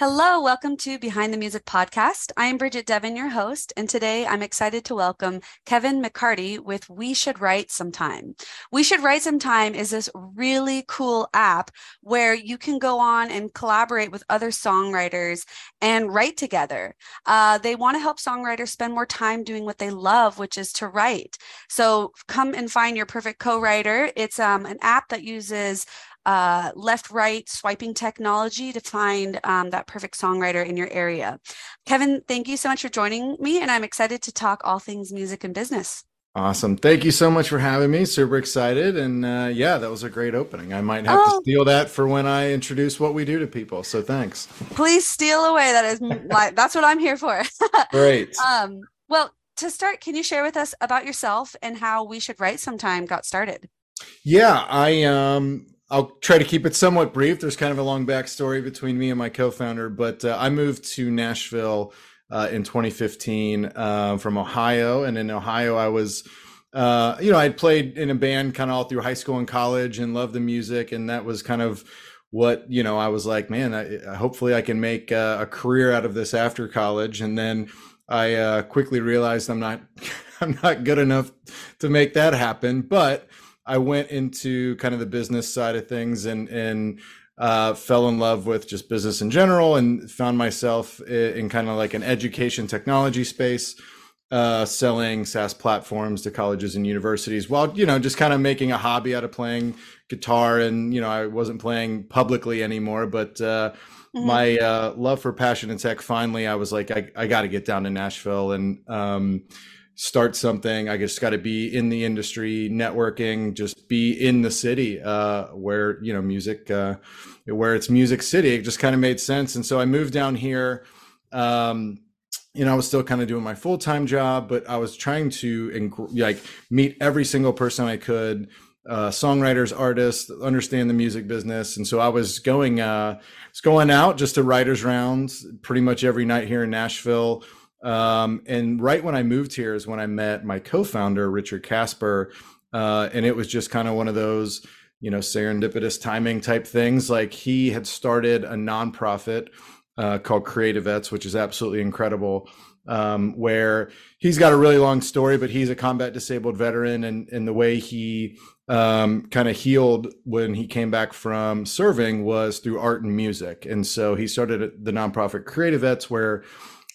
Hello, welcome to Behind the Music podcast. I am Bridget Devon, your host, and today I'm excited to welcome Kevin McCarty with We Should Write Sometime. We Should Write Sometime is this really cool app where you can go on and collaborate with other songwriters and write together. Uh, they want to help songwriters spend more time doing what they love, which is to write. So come and find your perfect co writer. It's um, an app that uses uh, left right swiping technology to find um, that perfect songwriter in your area. Kevin, thank you so much for joining me, and I'm excited to talk all things music and business. Awesome. Thank you so much for having me. Super excited. And uh, yeah, that was a great opening. I might have oh. to steal that for when I introduce what we do to people. So thanks. Please steal away. That is my, that's what I'm here for. great. Um, well, to start, can you share with us about yourself and how we should write sometime got started? Yeah, I um I'll try to keep it somewhat brief. There's kind of a long backstory between me and my co-founder, but uh, I moved to Nashville uh, in 2015 uh, from Ohio, and in Ohio, I was, uh, you know, I'd played in a band kind of all through high school and college, and loved the music, and that was kind of what you know. I was like, man, I, hopefully I can make uh, a career out of this after college, and then I uh, quickly realized I'm not, I'm not good enough to make that happen, but I went into kind of the business side of things and and uh, fell in love with just business in general and found myself in, in kind of like an education technology space, uh, selling SaaS platforms to colleges and universities while, you know, just kind of making a hobby out of playing guitar. And, you know, I wasn't playing publicly anymore, but uh, mm-hmm. my uh, love for passion and tech, finally, I was like, I, I got to get down to Nashville. And, um, start something. I just got to be in the industry, networking, just be in the city uh, where you know music, uh, where it's Music City. It just kind of made sense, and so I moved down here. Um, you know, I was still kind of doing my full time job, but I was trying to like meet every single person I could. Uh, songwriters, artists, understand the music business, and so I was going, uh, was going out just to writers' rounds pretty much every night here in Nashville um, and right when I moved here is when I met my co-founder Richard Casper, uh, and it was just kind of one of those, you know, serendipitous timing type things. Like he had started a nonprofit uh, called Creative Vets, which is absolutely incredible. Um, where he's got a really long story, but he's a combat disabled veteran, and and the way he um, kind of healed when he came back from serving was through art and music, and so he started the nonprofit Creative Vets, where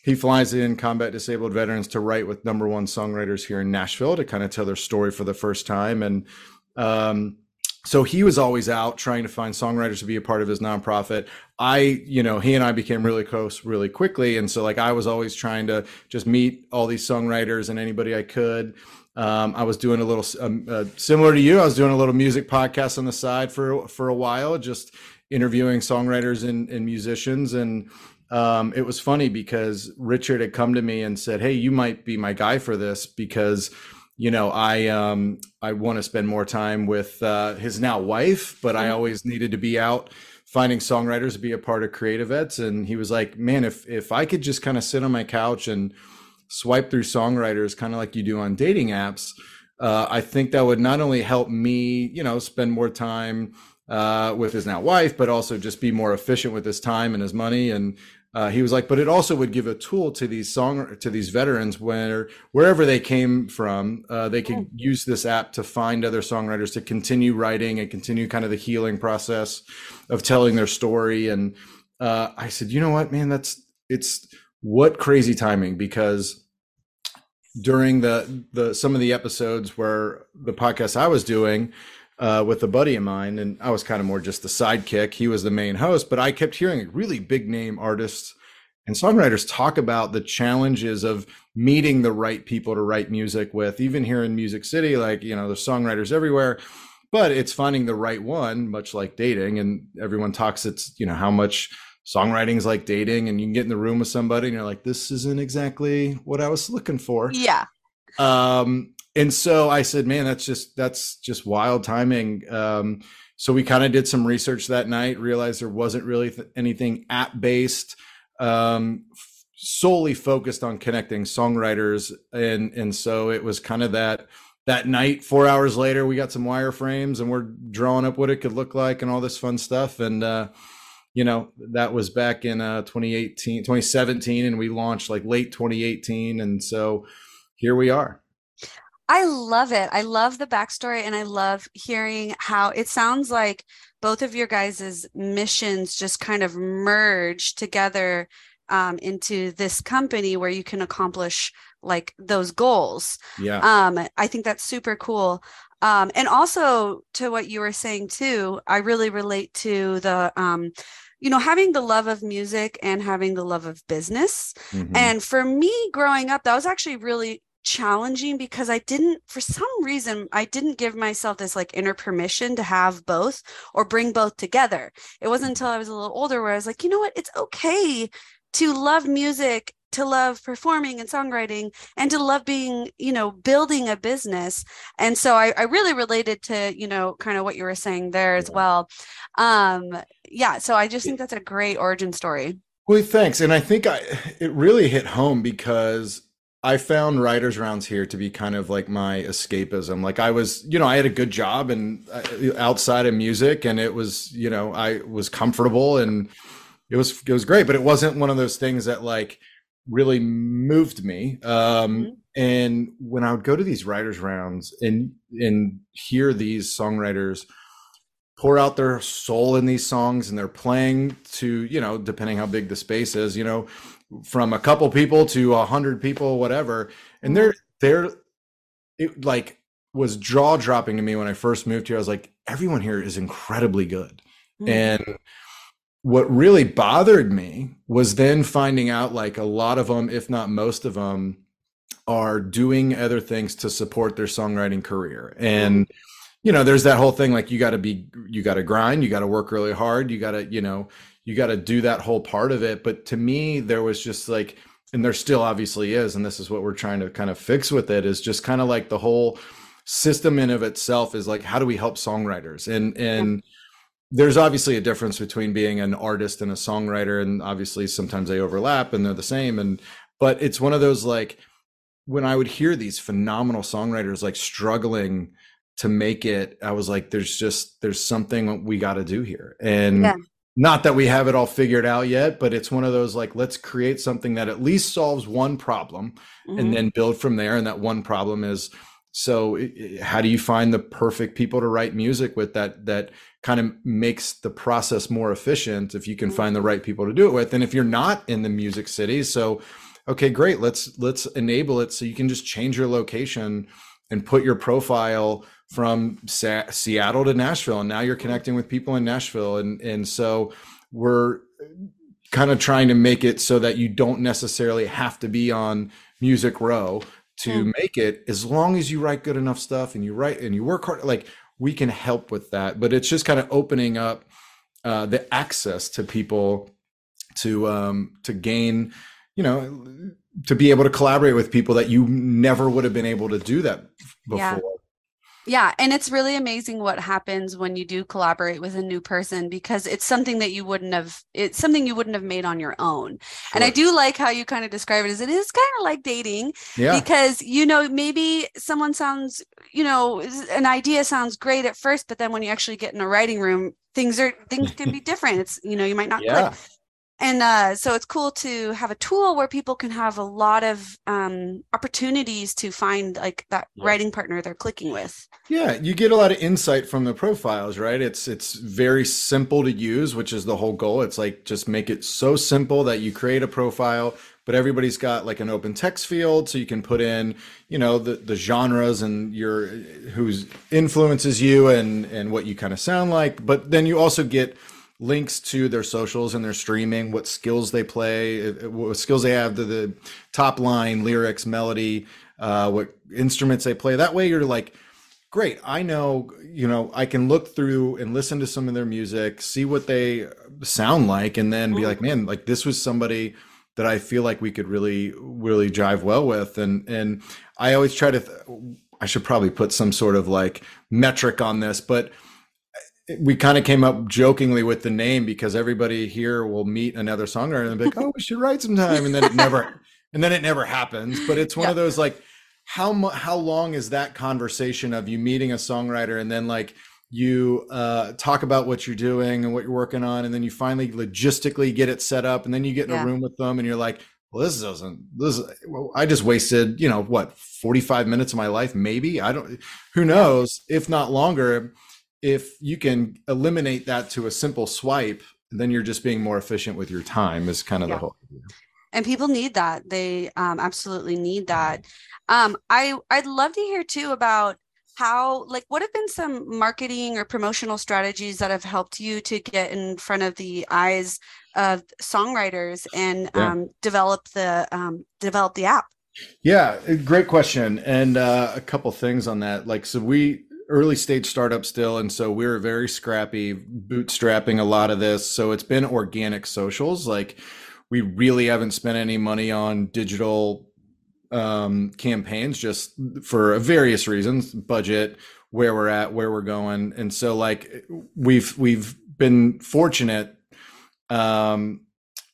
he flies in combat disabled veterans to write with number one songwriters here in Nashville to kind of tell their story for the first time. And um, so he was always out trying to find songwriters to be a part of his nonprofit. I, you know, he and I became really close really quickly. And so, like, I was always trying to just meet all these songwriters and anybody I could. Um, I was doing a little um, uh, similar to you. I was doing a little music podcast on the side for for a while, just interviewing songwriters and, and musicians. And um, it was funny because Richard had come to me and said, "Hey, you might be my guy for this because." you know i um i want to spend more time with uh his now wife but i mm-hmm. always needed to be out finding songwriters to be a part of creative vets and he was like man if if i could just kind of sit on my couch and swipe through songwriters kind of like you do on dating apps uh, i think that would not only help me you know spend more time uh, with his now wife, but also just be more efficient with his time and his money. And uh, he was like, but it also would give a tool to these song to these veterans where wherever they came from, uh, they could use this app to find other songwriters to continue writing and continue kind of the healing process of telling their story. And uh, I said, you know what, man, that's it's what crazy timing because during the the some of the episodes where the podcast I was doing uh, with a buddy of mine, and I was kind of more just the sidekick. He was the main host, but I kept hearing really big name artists and songwriters talk about the challenges of meeting the right people to write music with. Even here in Music City, like you know, there's songwriters everywhere, but it's finding the right one, much like dating. And everyone talks it's you know how much songwriting is like dating, and you can get in the room with somebody and you're like, this isn't exactly what I was looking for. Yeah. Um, and so I said, man, that's just that's just wild timing. Um, so we kind of did some research that night, realized there wasn't really th- anything app based, um, f- solely focused on connecting songwriters, and and so it was kind of that that night. Four hours later, we got some wireframes and we're drawing up what it could look like and all this fun stuff, and uh, you know, that was back in uh, 2018, 2017, and we launched like late 2018. And so here we are. I love it. I love the backstory and I love hearing how it sounds like both of your guys' missions just kind of merge together um, into this company where you can accomplish like those goals. Yeah. Um, I think that's super cool. Um, and also to what you were saying too, I really relate to the um, you know, having the love of music and having the love of business. Mm-hmm. And for me growing up, that was actually really challenging because I didn't, for some reason, I didn't give myself this like inner permission to have both or bring both together. It wasn't until I was a little older where I was like, you know what, it's okay to love music to love performing and songwriting and to love being you know building a business. And so i, I really related to you know kind of what you were saying there as well. Um yeah so i just think that's a great origin story. Well thanks and i think i it really hit home because I found writers rounds here to be kind of like my escapism. Like I was, you know, I had a good job and uh, outside of music, and it was, you know, I was comfortable and it was it was great. But it wasn't one of those things that like really moved me. Um, mm-hmm. And when I would go to these writers' rounds and and hear these songwriters pour out their soul in these songs, and they're playing to you know, depending how big the space is, you know, from a couple people to a hundred people, whatever, and they're they're it like was jaw dropping to me when I first moved here. I was like, everyone here is incredibly good, mm-hmm. and what really bothered me was then finding out like a lot of them, if not most of them, are doing other things to support their songwriting career. And, you know, there's that whole thing like you got to be, you got to grind, you got to work really hard, you got to, you know, you got to do that whole part of it. But to me, there was just like, and there still obviously is, and this is what we're trying to kind of fix with it is just kind of like the whole system in of itself is like, how do we help songwriters? And, and, yeah there's obviously a difference between being an artist and a songwriter and obviously sometimes they overlap and they're the same and but it's one of those like when i would hear these phenomenal songwriters like struggling to make it i was like there's just there's something we got to do here and yeah. Not that we have it all figured out yet but it's one of those like let's create something that at least solves one problem mm-hmm. and then build from there. And that one problem is so how do you find the perfect people to write music with that that kind of makes the process more efficient if you can find the right people to do it with? And if you're not in the music city so okay great. Let's let's enable it so you can just change your location and put your profile from Sa- Seattle to Nashville and now you're connecting with people in Nashville and and so we're kind of trying to make it so that you don't necessarily have to be on Music Row to mm. make it as long as you write good enough stuff and you write and you work hard like we can help with that. But it's just kind of opening up uh, the access to people to um, to gain, you know, to be able to collaborate with people that you never would have been able to do that before. Yeah. Yeah, and it's really amazing what happens when you do collaborate with a new person because it's something that you wouldn't have it's something you wouldn't have made on your own. Sure. And I do like how you kind of describe it as it is kind of like dating yeah. because you know maybe someone sounds, you know, an idea sounds great at first but then when you actually get in a writing room things are things can be different. It's you know, you might not yeah. click and uh, so it's cool to have a tool where people can have a lot of um, opportunities to find like that yeah. writing partner they're clicking with. Yeah you get a lot of insight from the profiles right? It's it's very simple to use which is the whole goal. It's like just make it so simple that you create a profile but everybody's got like an open text field so you can put in you know the, the genres and your whose influences you and and what you kind of sound like. But then you also get links to their socials and their streaming, what skills they play, uh, uh, what skills they have to the top line, lyrics, melody, uh, what instruments they play. That way you're like, great, I know, you know, I can look through and listen to some of their music, see what they sound like, and then be mm-hmm. like, man, like this was somebody that I feel like we could really, really jive well with. And and I always try to th- I should probably put some sort of like metric on this, but we kind of came up jokingly with the name because everybody here will meet another songwriter and be like, "Oh, we should write sometime," and then it never, and then it never happens. But it's one yeah. of those like, how how long is that conversation of you meeting a songwriter and then like you uh, talk about what you're doing and what you're working on, and then you finally logistically get it set up, and then you get in yeah. a room with them, and you're like, "Well, this doesn't. This well, I just wasted, you know, what 45 minutes of my life, maybe. I don't. Who knows? If not longer, if you can eliminate that to a simple swipe, then you're just being more efficient with your time. Is kind of yeah. the whole. Idea. And people need that. They um, absolutely need that. Um, I I'd love to hear too about how like what have been some marketing or promotional strategies that have helped you to get in front of the eyes of songwriters and yeah. um, develop the um, develop the app yeah great question and uh, a couple things on that like so we early stage startup still and so we we're very scrappy bootstrapping a lot of this. So it's been organic socials. Like we really haven't spent any money on digital um, campaigns just for various reasons, budget, where we're at, where we're going, and so like we've we've been fortunate um,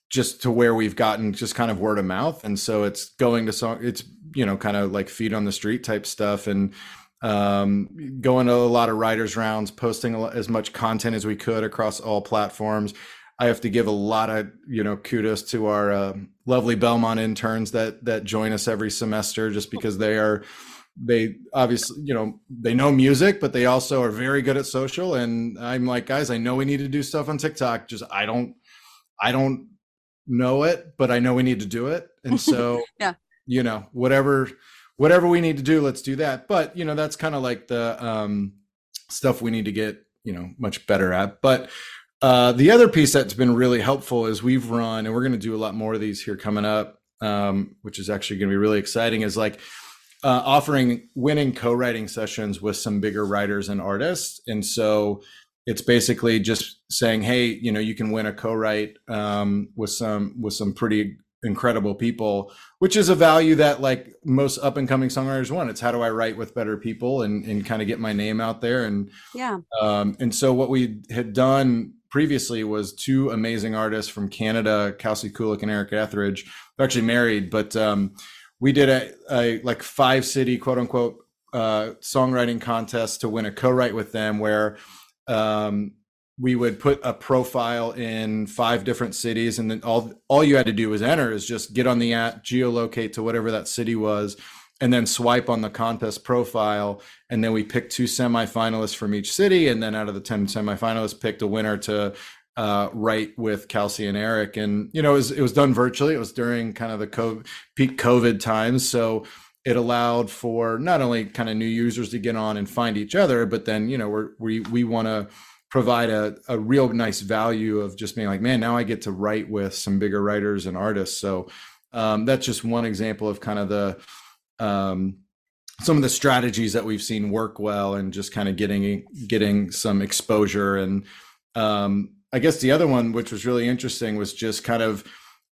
just to where we've gotten just kind of word of mouth, and so it's going to song, it's you know kind of like feet on the street type stuff, and um, going to a lot of writers rounds, posting as much content as we could across all platforms. I have to give a lot of you know kudos to our uh, lovely Belmont interns that that join us every semester, just because they are they obviously you know they know music, but they also are very good at social. And I'm like, guys, I know we need to do stuff on TikTok. Just I don't I don't know it, but I know we need to do it. And so yeah, you know whatever whatever we need to do, let's do that. But you know that's kind of like the um, stuff we need to get you know much better at, but uh, the other piece that's been really helpful is we've run, and we're going to do a lot more of these here coming up, um, which is actually going to be really exciting. Is like uh, offering winning co-writing sessions with some bigger writers and artists, and so it's basically just saying, hey, you know, you can win a co-write um, with some with some pretty incredible people, which is a value that like most up and coming songwriters want. It's how do I write with better people and and kind of get my name out there and yeah. Um, and so what we had done previously was two amazing artists from Canada, Kelsey Kulik and Eric Ethridge. They're actually married, but um, we did a, a, like five city quote unquote uh, songwriting contest to win a co-write with them, where um, we would put a profile in five different cities, and then all all you had to do was enter is just get on the app, geolocate to whatever that city was, and then swipe on the contest profile and then we picked two semifinalists from each city and then out of the 10 semifinalists picked a winner to uh, write with Kelsey and Eric. And you know it was, it was done virtually. It was during kind of the COVID, peak COVID times. So it allowed for not only kind of new users to get on and find each other but then you know we're, we we want to provide a, a real nice value of just being like man now I get to write with some bigger writers and artists. So um, that's just one example of kind of the um, some of the strategies that we've seen work well and just kind of getting getting some exposure. And um, i guess the other one which was really interesting was just kind of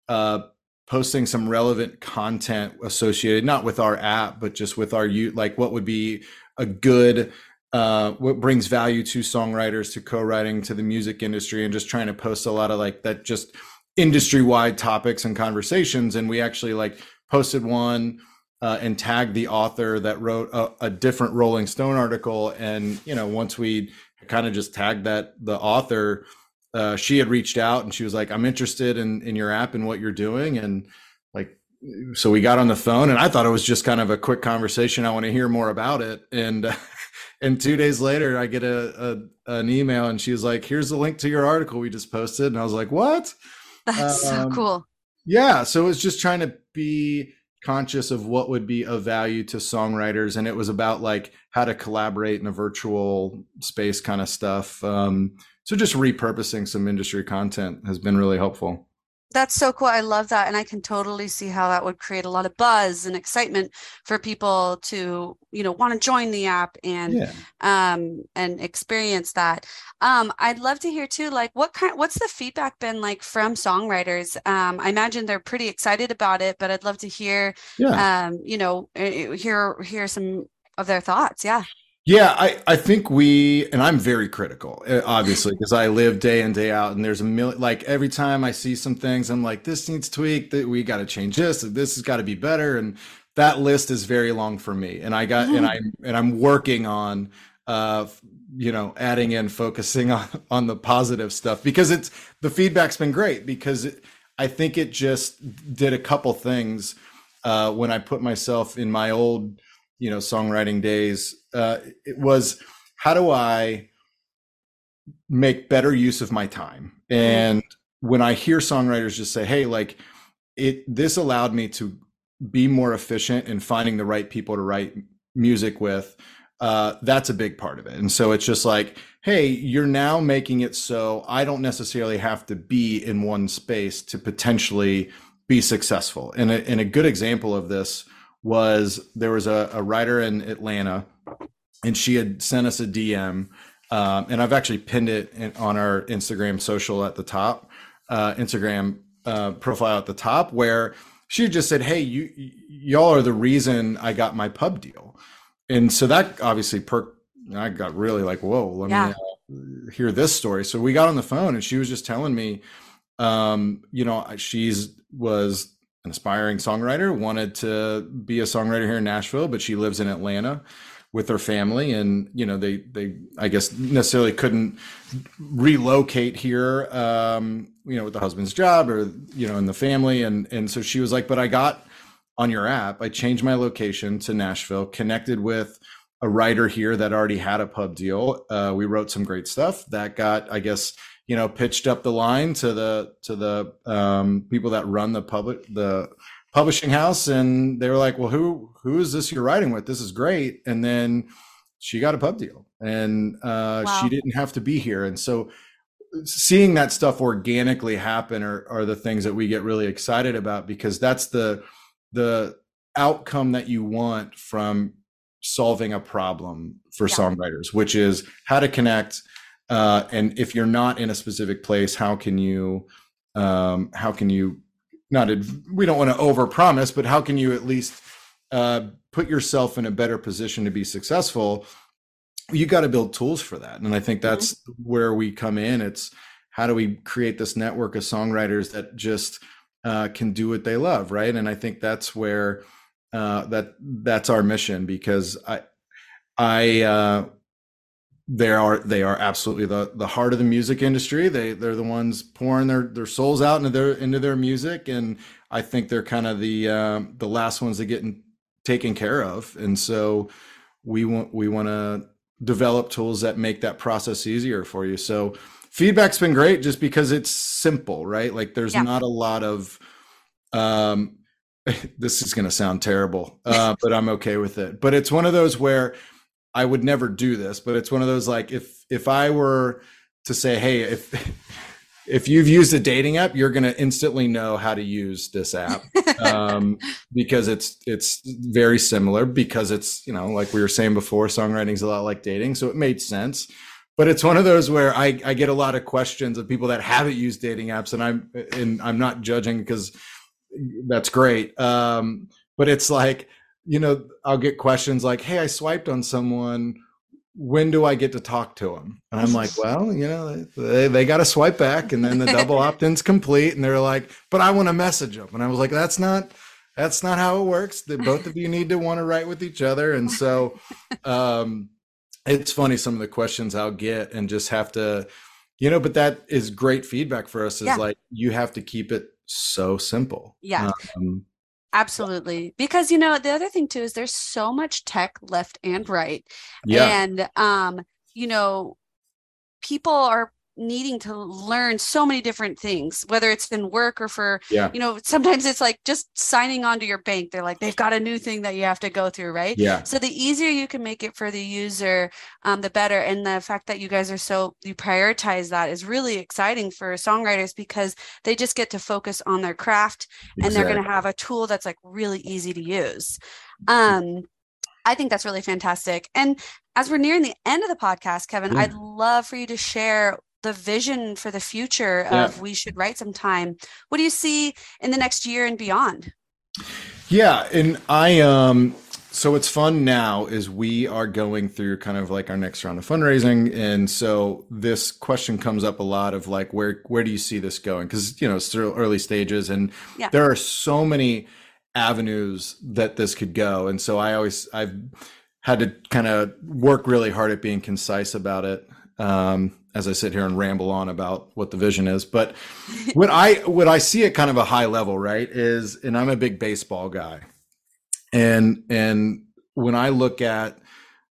uh, posting some relevant content associated not with our app but just with our you like what would be a good uh, what brings value to songwriters to co-writing to the music industry and just trying to post a lot of like that just industry wide topics and conversations and we actually like posted one uh, and tagged the author that wrote a, a, different Rolling Stone article. And you know, once we kind of just tagged that the author, uh, she had reached out and she was like, "I'm interested in in your app and what you're doing." And like, so we got on the phone, and I thought it was just kind of a quick conversation. I want to hear more about it. And and two days later, I get a, a an email, and she's like, "Here's the link to your article we just posted." And I was like, "What?" That's um, so cool. Yeah, so it was just trying to be conscious of what would be of value to songwriters and it was about like how to collaborate in a virtual space kind of stuff um, so just repurposing some industry content has been really helpful that's so cool. I love that. And I can totally see how that would create a lot of buzz and excitement for people to, you know, want to join the app and yeah. um and experience that. Um, I'd love to hear too, like what kind what's the feedback been like from songwriters? Um, I imagine they're pretty excited about it, but I'd love to hear yeah. um, you know, eh, eh, hear hear some of their thoughts. Yeah. Yeah, I, I think we, and I'm very critical, eh, obviously, because I live day in, day out. And there's a million, like every time I see some things, I'm like, this needs tweak, that we got to change this, this has got to be better. And that list is very long for me. And I got, and mm-hmm. I, and I'm working on uh, you know, adding in focusing on on the positive stuff because it's the feedback's been great because it, I think it just did a couple things uh, when I put myself in my old, you know, songwriting days. Uh, it was how do I make better use of my time? And when I hear songwriters just say, "Hey, like it," this allowed me to be more efficient in finding the right people to write music with uh, that's a big part of it. And so it's just like, hey, you're now making it so I don't necessarily have to be in one space to potentially be successful. And a, and a good example of this was there was a, a writer in Atlanta, and she had sent us a DM. Um, and I've actually pinned it in, on our Instagram social at the top, uh, Instagram uh, profile at the top, where she just said, "Hey, you y'all are the reason I got my pub deal." and so that obviously perked. I got really like, whoa, let yeah. me uh, hear this story. So we got on the phone, and she was just telling me, um, you know, she's was an aspiring songwriter, wanted to be a songwriter here in Nashville, but she lives in Atlanta with her family and you know they they i guess necessarily couldn't relocate here um you know with the husband's job or you know in the family and and so she was like but i got on your app, I changed my location to Nashville, connected with a writer here that already had a pub deal. Uh, we wrote some great stuff that got, I guess, you know, pitched up the line to the to the um, people that run the public the publishing house, and they were like, "Well, who who is this you're writing with? This is great." And then she got a pub deal, and uh, wow. she didn't have to be here, and so seeing that stuff organically happen are, are the things that we get really excited about because that's the the outcome that you want from solving a problem for yeah. songwriters, which is how to connect. Uh, and if you're not in a specific place, how can you, um, how can you, not, we don't want to overpromise, but how can you at least uh, put yourself in a better position to be successful? You got to build tools for that. And I think mm-hmm. that's mm-hmm. where we come in. It's how do we create this network of songwriters that just, uh, can do what they love, right? And I think that's where uh, that that's our mission because I I uh, they are they are absolutely the the heart of the music industry. They they're the ones pouring their their souls out into their into their music, and I think they're kind of the uh, the last ones that get taken care of. And so we want we want to develop tools that make that process easier for you. So feedback's been great just because it's simple, right? Like there's yeah. not a lot of um this is going to sound terrible, uh, but I'm okay with it. But it's one of those where I would never do this, but it's one of those like if if I were to say, hey, if if you've used a dating app, you're going to instantly know how to use this app um, because it's it's very similar. Because it's you know like we were saying before, songwriting is a lot like dating, so it made sense but it's one of those where I, I get a lot of questions of people that haven't used dating apps and I'm and I'm not judging because that's great. Um, but it's like, you know, I'll get questions like, Hey, I swiped on someone. When do I get to talk to them? And I'm like, well, you know, they, they got to swipe back and then the double opt-in's complete. And they're like, but I want to message them. And I was like, that's not, that's not how it works. The, both of you need to want to write with each other. And so, um, it's funny some of the questions I'll get and just have to, you know, but that is great feedback for us is yeah. like you have to keep it so simple. Yeah. Um, Absolutely. Because you know, the other thing too is there's so much tech left and right. Yeah. And um, you know, people are needing to learn so many different things whether it's in work or for yeah. you know sometimes it's like just signing on to your bank they're like they've got a new thing that you have to go through right yeah so the easier you can make it for the user um, the better and the fact that you guys are so you prioritize that is really exciting for songwriters because they just get to focus on their craft exactly. and they're going to have a tool that's like really easy to use um I think that's really fantastic. And as we're nearing the end of the podcast, Kevin, yeah. I'd love for you to share the vision for the future of we should write some time what do you see in the next year and beyond yeah and i um so what's fun now is we are going through kind of like our next round of fundraising and so this question comes up a lot of like where where do you see this going because you know it's still early stages and yeah. there are so many avenues that this could go and so i always i've had to kind of work really hard at being concise about it. Um, as I sit here and ramble on about what the vision is, but what I what I see at kind of a high level, right, is, and I'm a big baseball guy, and and when I look at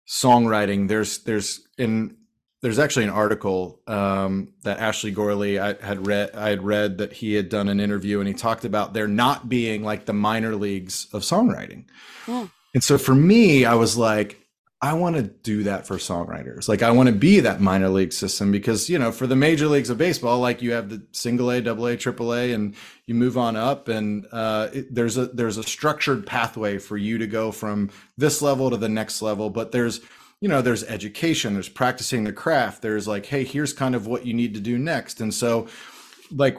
songwriting, there's there's in there's actually an article um, that Ashley Gorley I had read. I had read that he had done an interview, and he talked about there not being like the minor leagues of songwriting. Yeah. And so for me, I was like, I want to do that for songwriters. Like I want to be that minor league system because, you know, for the major leagues of baseball, like you have the single A, double A, triple A, and you move on up and uh, it, there's a, there's a structured pathway for you to go from this level to the next level. But there's, you know, there's education, there's practicing the craft. There's like, Hey, here's kind of what you need to do next. And so like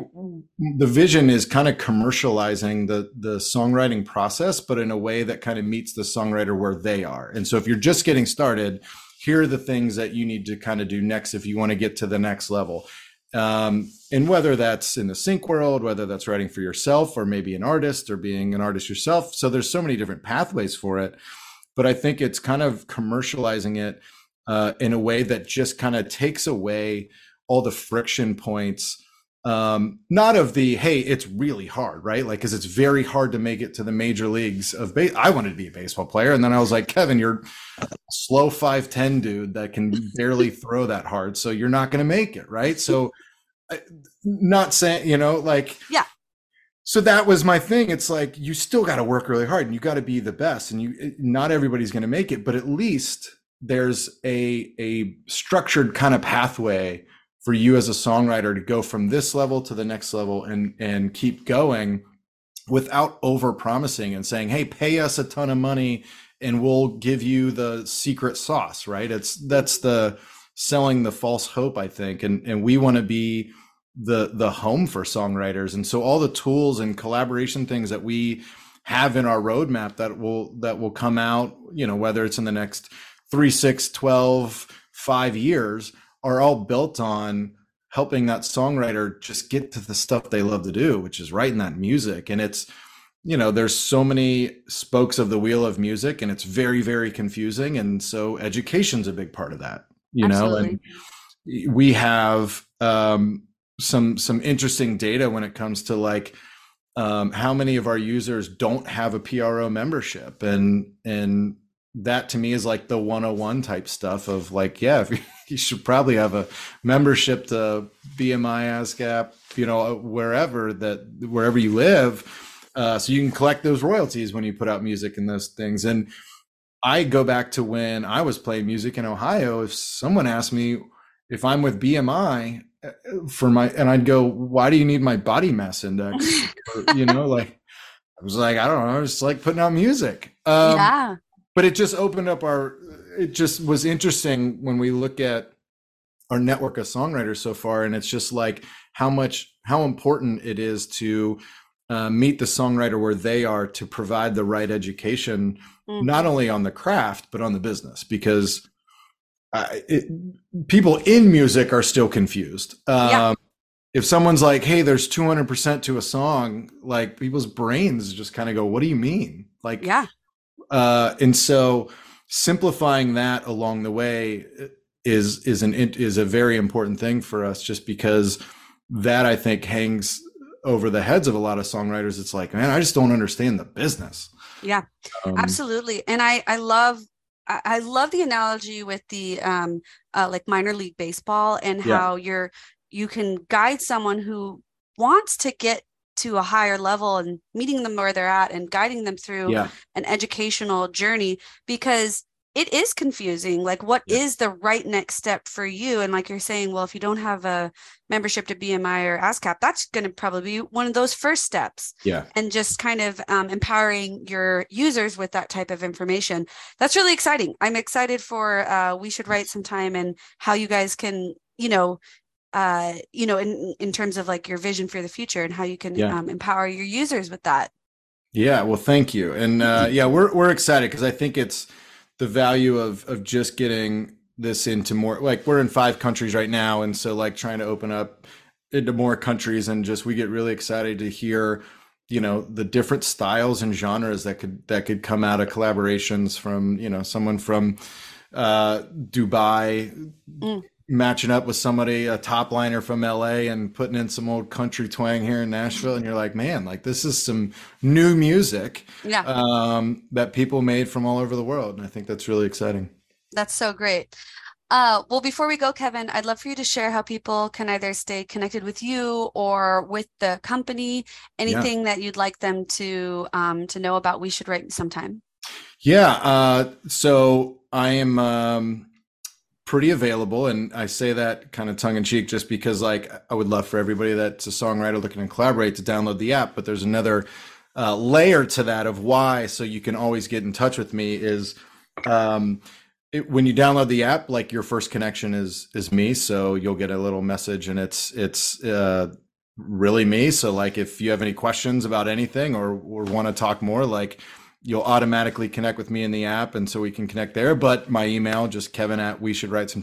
the vision is kind of commercializing the the songwriting process but in a way that kind of meets the songwriter where they are. And so if you're just getting started here are the things that you need to kind of do next if you want to get to the next level. Um, and whether that's in the sync world whether that's writing for yourself or maybe an artist or being an artist yourself so there's so many different pathways for it. But i think it's kind of commercializing it uh, in a way that just kind of takes away all the friction points um, not of the hey it's really hard right? Like because it's very hard to make it to the major leagues of base i wanted to be a baseball player and then i was like kevin you're a slow 510 dude that can barely throw that hard so you're not going to make it right? So not saying you know like yeah. so that was my thing. It's like you still got to work really hard and you got to be the best and you not everybody's going to make it but at least there's a a structured kind of pathway for you as a songwriter to go from this level to the next level and and keep going without over promising and saying hey pay us a ton of money and we'll give you the secret sauce right? It's that's the selling the false hope i think. And and we want to be the the home for songwriters. And so all the tools and collaboration things that we have in our roadmap that will that will come out you know whether it's in the next 3 6 12 5 years are all built on helping that songwriter just get to the stuff they love to do, which is writing that music. And it's, you know, there's so many spokes of the wheel of music and it's very, very confusing. And so education's a big part of that, you Absolutely. know, and we have um, some, some interesting data when it comes to like, um, how many of our users don't have a PRO membership and, and that to me is like the 101 type stuff of like, yeah, if you, should probably have a membership to BMI, ASCAP, you know, wherever that wherever you live, uh, so you can collect those royalties when you put out music and those things. And I go back to when I was playing music in Ohio. If someone asked me if I'm with BMI uh, for my, and I'd go, "Why do you need my body mass index?" or, you know, like I was like, I don't know, I it's like putting out music. Um, yeah. But it just opened up our it just was interesting when we look at our network of songwriters so far and it's just like how much how important it is to uh, meet the songwriter where they are to provide the right education mm-hmm. not only on the craft but on the business because uh, it, people in music are still confused um, yeah. if someone's like hey there's 200% to a song like people's brains just kind of go what do you mean like yeah uh, and so simplifying that along the way is is an is a very important thing for us just because that I think hangs over the heads of a lot of songwriters. It's like man I just don't understand the business. Yeah um, absolutely. And I I love I love the analogy with the um uh, like minor league baseball and how yeah. you're you can guide someone who wants to get to a higher level and meeting them where they're at and guiding them through yeah. an educational journey because it is confusing like what yeah. is the right next step for you? And like you're saying well if you don't have a membership to bmi or ascap that's going to probably be one of those first steps. Yeah. And just kind of um, empowering your users with that type of information. That's really exciting. I'm excited for uh, we should write some time and how you guys can you know uh, you know, in in terms of like your vision for the future and how you can yeah. um, empower your users with that. Yeah, well, thank you, and uh, yeah, we're we're excited because I think it's the value of of just getting this into more like we're in five countries right now, and so like trying to open up into more countries and just we get really excited to hear you know the different styles and genres that could that could come out of collaborations from you know someone from uh, Dubai mm. Matching up with somebody a top liner from LA and putting in some old country twang here in Nashville and you're like man like this is some new music yeah. um, that people made from all over the world and I think that's really exciting. That's so great. Uh, well, before we go, Kevin, I'd love for you to share how people can either stay connected with you or with the company. Anything yeah. that you'd like them to um, to know about. We should write sometime. Yeah. Uh, so I am um, pretty available, and I say that kind of tongue in cheek, just because like I would love for everybody that's a songwriter looking to collaborate to download the app. But there's another uh, layer to that of why, so you can always get in touch with me. Is um, it, when you download the app, like your first connection is is me, so you'll get a little message, and it's it's uh, really me. So like, if you have any questions about anything or or want to talk more, like you'll automatically connect with me in the app, and so we can connect there. But my email, just Kevin at we should write some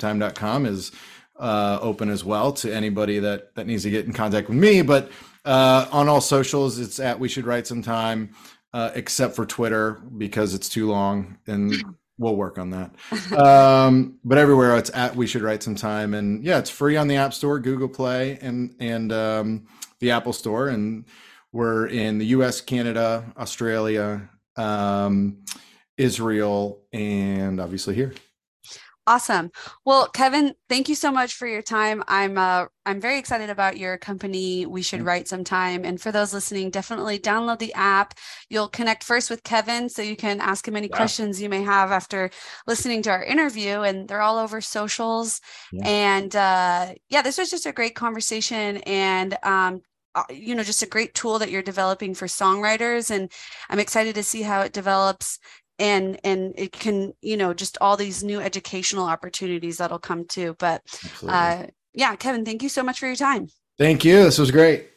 is uh, open as well to anybody that that needs to get in contact with me. But uh, on all socials, it's at we should write some time. Uh, except for Twitter because it's too long and we'll work on that. um, but everywhere it's at we should write some time and yeah, it's free on the App Store, Google Play and and um, the Apple Store and we're in the US, Canada, Australia, um, Israel and obviously here. Awesome. Well, Kevin, thank you so much for your time. I'm uh, I'm very excited about your company. We should write some time. And for those listening, definitely download the app. You'll connect first with Kevin, so you can ask him any yeah. questions you may have after listening to our interview. And they're all over socials. Yeah. And uh, yeah, this was just a great conversation. And um, you know just a great tool that you're developing for songwriters and i'm excited to see how it develops and and it can you know just all these new educational opportunities that'll come too. But Absolutely. uh yeah kevin thank you so much for your time. Thank you. This was great